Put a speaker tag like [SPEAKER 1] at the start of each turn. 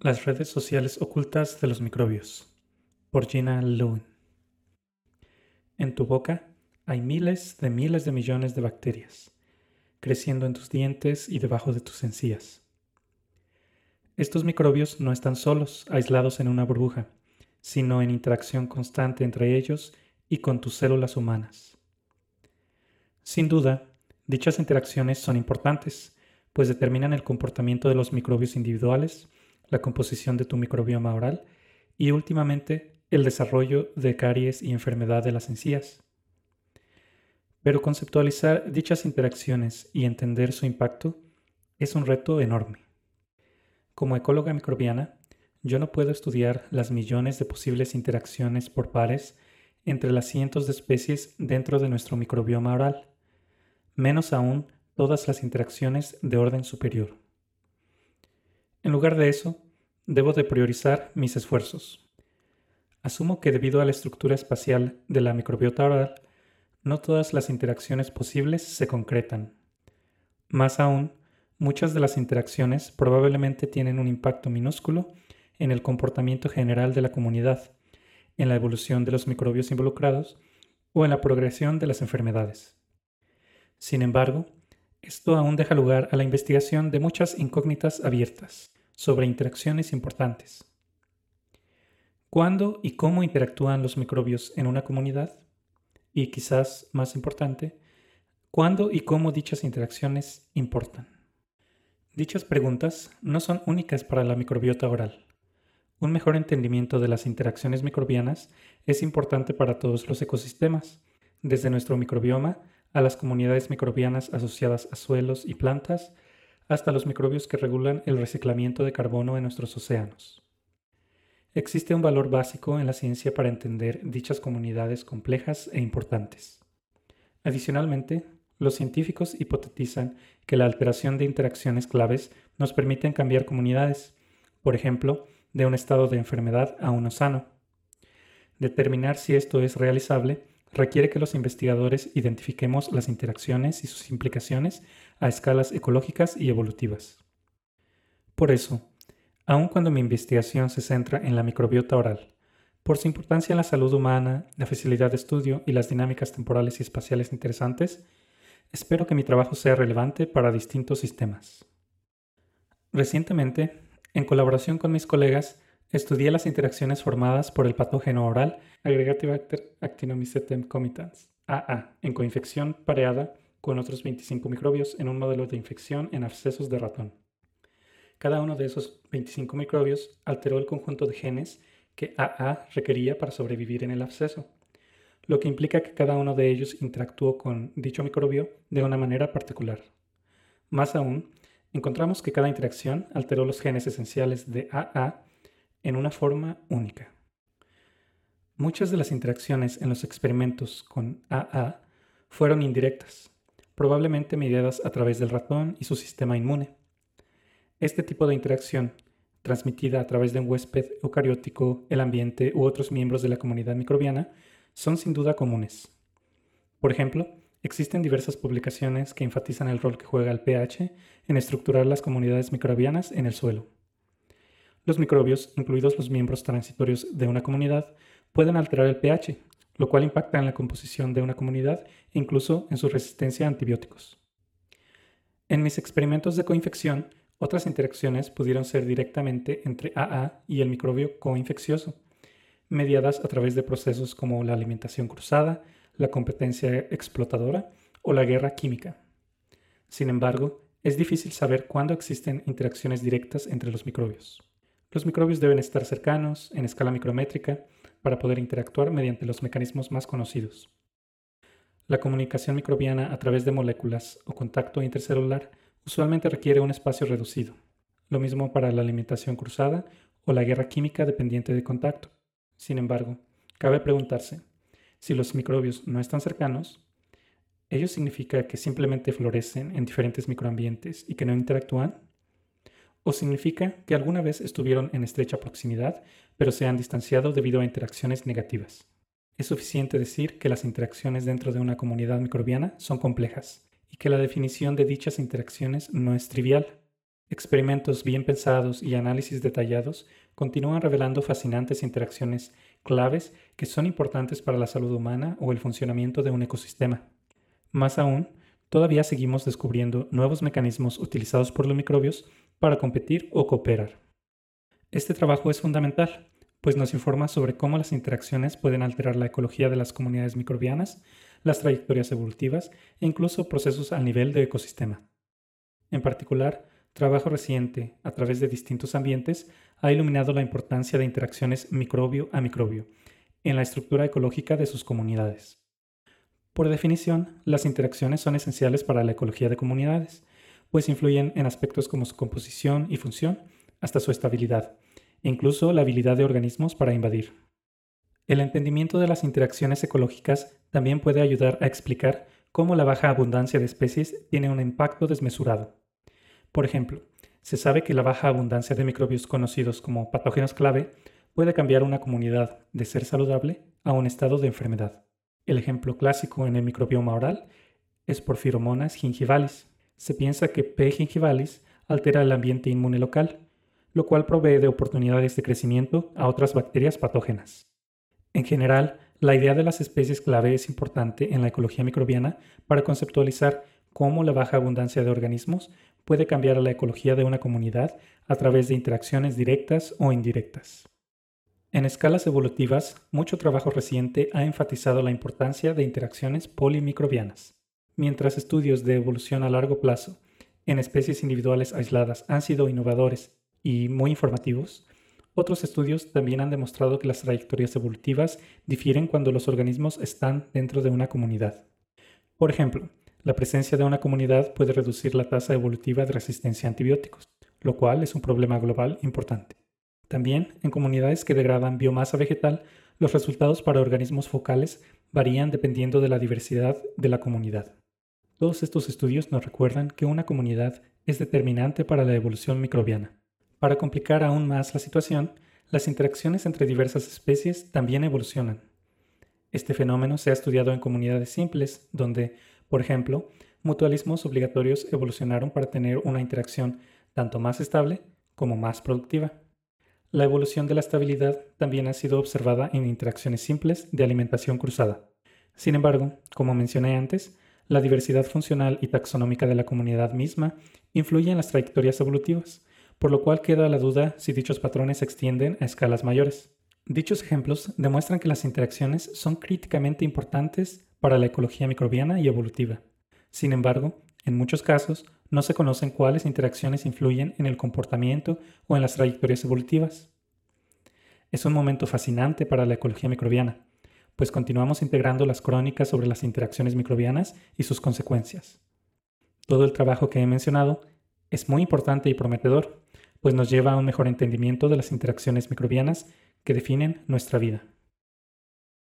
[SPEAKER 1] Las redes sociales ocultas de los microbios. Por Gina Lewin. En tu boca hay miles de miles de millones de bacterias, creciendo en tus dientes y debajo de tus encías. Estos microbios no están solos, aislados en una burbuja, sino en interacción constante entre ellos y con tus células humanas. Sin duda, dichas interacciones son importantes, pues determinan el comportamiento de los microbios individuales, la composición de tu microbioma oral y últimamente el desarrollo de caries y enfermedad de las encías. Pero conceptualizar dichas interacciones y entender su impacto es un reto enorme. Como ecóloga microbiana, yo no puedo estudiar las millones de posibles interacciones por pares entre las cientos de especies dentro de nuestro microbioma oral, menos aún todas las interacciones de orden superior. En lugar de eso, debo de priorizar mis esfuerzos. Asumo que debido a la estructura espacial de la microbiota oral, no todas las interacciones posibles se concretan. Más aún, muchas de las interacciones probablemente tienen un impacto minúsculo en el comportamiento general de la comunidad, en la evolución de los microbios involucrados o en la progresión de las enfermedades. Sin embargo, esto aún deja lugar a la investigación de muchas incógnitas abiertas sobre interacciones importantes. ¿Cuándo y cómo interactúan los microbios en una comunidad? Y quizás más importante, ¿cuándo y cómo dichas interacciones importan? Dichas preguntas no son únicas para la microbiota oral. Un mejor entendimiento de las interacciones microbianas es importante para todos los ecosistemas, desde nuestro microbioma a las comunidades microbianas asociadas a suelos y plantas, hasta los microbios que regulan el reciclamiento de carbono en nuestros océanos. Existe un valor básico en la ciencia para entender dichas comunidades complejas e importantes. Adicionalmente, los científicos hipotetizan que la alteración de interacciones claves nos permiten cambiar comunidades, por ejemplo, de un estado de enfermedad a uno sano. Determinar si esto es realizable requiere que los investigadores identifiquemos las interacciones y sus implicaciones a escalas ecológicas y evolutivas. Por eso, aun cuando mi investigación se centra en la microbiota oral, por su importancia en la salud humana, la facilidad de estudio y las dinámicas temporales y espaciales interesantes, espero que mi trabajo sea relevante para distintos sistemas. Recientemente, en colaboración con mis colegas, Estudié las interacciones formadas por el patógeno oral Agregatibacter actinomycetem comitans, AA, en coinfección pareada con otros 25 microbios en un modelo de infección en abscesos de ratón. Cada uno de esos 25 microbios alteró el conjunto de genes que AA requería para sobrevivir en el absceso, lo que implica que cada uno de ellos interactuó con dicho microbio de una manera particular. Más aún, encontramos que cada interacción alteró los genes esenciales de AA en una forma única. Muchas de las interacciones en los experimentos con AA fueron indirectas, probablemente mediadas a través del ratón y su sistema inmune. Este tipo de interacción, transmitida a través de un huésped eucariótico, el ambiente u otros miembros de la comunidad microbiana, son sin duda comunes. Por ejemplo, existen diversas publicaciones que enfatizan el rol que juega el pH en estructurar las comunidades microbianas en el suelo. Los microbios, incluidos los miembros transitorios de una comunidad, pueden alterar el pH, lo cual impacta en la composición de una comunidad e incluso en su resistencia a antibióticos. En mis experimentos de coinfección, otras interacciones pudieron ser directamente entre AA y el microbio coinfeccioso, mediadas a través de procesos como la alimentación cruzada, la competencia explotadora o la guerra química. Sin embargo, es difícil saber cuándo existen interacciones directas entre los microbios. Los microbios deben estar cercanos, en escala micrométrica, para poder interactuar mediante los mecanismos más conocidos. La comunicación microbiana a través de moléculas o contacto intercelular usualmente requiere un espacio reducido. Lo mismo para la alimentación cruzada o la guerra química dependiente de contacto. Sin embargo, cabe preguntarse, si los microbios no están cercanos, ¿ello significa que simplemente florecen en diferentes microambientes y que no interactúan? O significa que alguna vez estuvieron en estrecha proximidad, pero se han distanciado debido a interacciones negativas. Es suficiente decir que las interacciones dentro de una comunidad microbiana son complejas y que la definición de dichas interacciones no es trivial. Experimentos bien pensados y análisis detallados continúan revelando fascinantes interacciones claves que son importantes para la salud humana o el funcionamiento de un ecosistema. Más aún, todavía seguimos descubriendo nuevos mecanismos utilizados por los microbios para competir o cooperar. Este trabajo es fundamental, pues nos informa sobre cómo las interacciones pueden alterar la ecología de las comunidades microbianas, las trayectorias evolutivas e incluso procesos a nivel de ecosistema. En particular, trabajo reciente a través de distintos ambientes ha iluminado la importancia de interacciones microbio a microbio en la estructura ecológica de sus comunidades. Por definición, las interacciones son esenciales para la ecología de comunidades, pues influyen en aspectos como su composición y función, hasta su estabilidad, e incluso la habilidad de organismos para invadir. El entendimiento de las interacciones ecológicas también puede ayudar a explicar cómo la baja abundancia de especies tiene un impacto desmesurado. Por ejemplo, se sabe que la baja abundancia de microbios conocidos como patógenos clave puede cambiar una comunidad de ser saludable a un estado de enfermedad. El ejemplo clásico en el microbioma oral es Porphyromonas gingivalis. Se piensa que P. gingivalis altera el ambiente inmune local, lo cual provee de oportunidades de crecimiento a otras bacterias patógenas. En general, la idea de las especies clave es importante en la ecología microbiana para conceptualizar cómo la baja abundancia de organismos puede cambiar la ecología de una comunidad a través de interacciones directas o indirectas. En escalas evolutivas, mucho trabajo reciente ha enfatizado la importancia de interacciones polimicrobianas. Mientras estudios de evolución a largo plazo en especies individuales aisladas han sido innovadores y muy informativos, otros estudios también han demostrado que las trayectorias evolutivas difieren cuando los organismos están dentro de una comunidad. Por ejemplo, la presencia de una comunidad puede reducir la tasa evolutiva de resistencia a antibióticos, lo cual es un problema global importante. También, en comunidades que degradan biomasa vegetal, los resultados para organismos focales varían dependiendo de la diversidad de la comunidad. Todos estos estudios nos recuerdan que una comunidad es determinante para la evolución microbiana. Para complicar aún más la situación, las interacciones entre diversas especies también evolucionan. Este fenómeno se ha estudiado en comunidades simples, donde por ejemplo, mutualismos obligatorios evolucionaron para tener una interacción tanto más estable como más productiva. La evolución de la estabilidad también ha sido observada en interacciones simples de alimentación cruzada. Sin embargo, como mencioné antes, la diversidad funcional y taxonómica de la comunidad misma influye en las trayectorias evolutivas, por lo cual queda la duda si dichos patrones se extienden a escalas mayores. Dichos ejemplos demuestran que las interacciones son críticamente importantes para la ecología microbiana y evolutiva. Sin embargo, en muchos casos no se conocen cuáles interacciones influyen en el comportamiento o en las trayectorias evolutivas. Es un momento fascinante para la ecología microbiana, pues continuamos integrando las crónicas sobre las interacciones microbianas y sus consecuencias. Todo el trabajo que he mencionado es muy importante y prometedor, pues nos lleva a un mejor entendimiento de las interacciones microbianas que definen nuestra vida.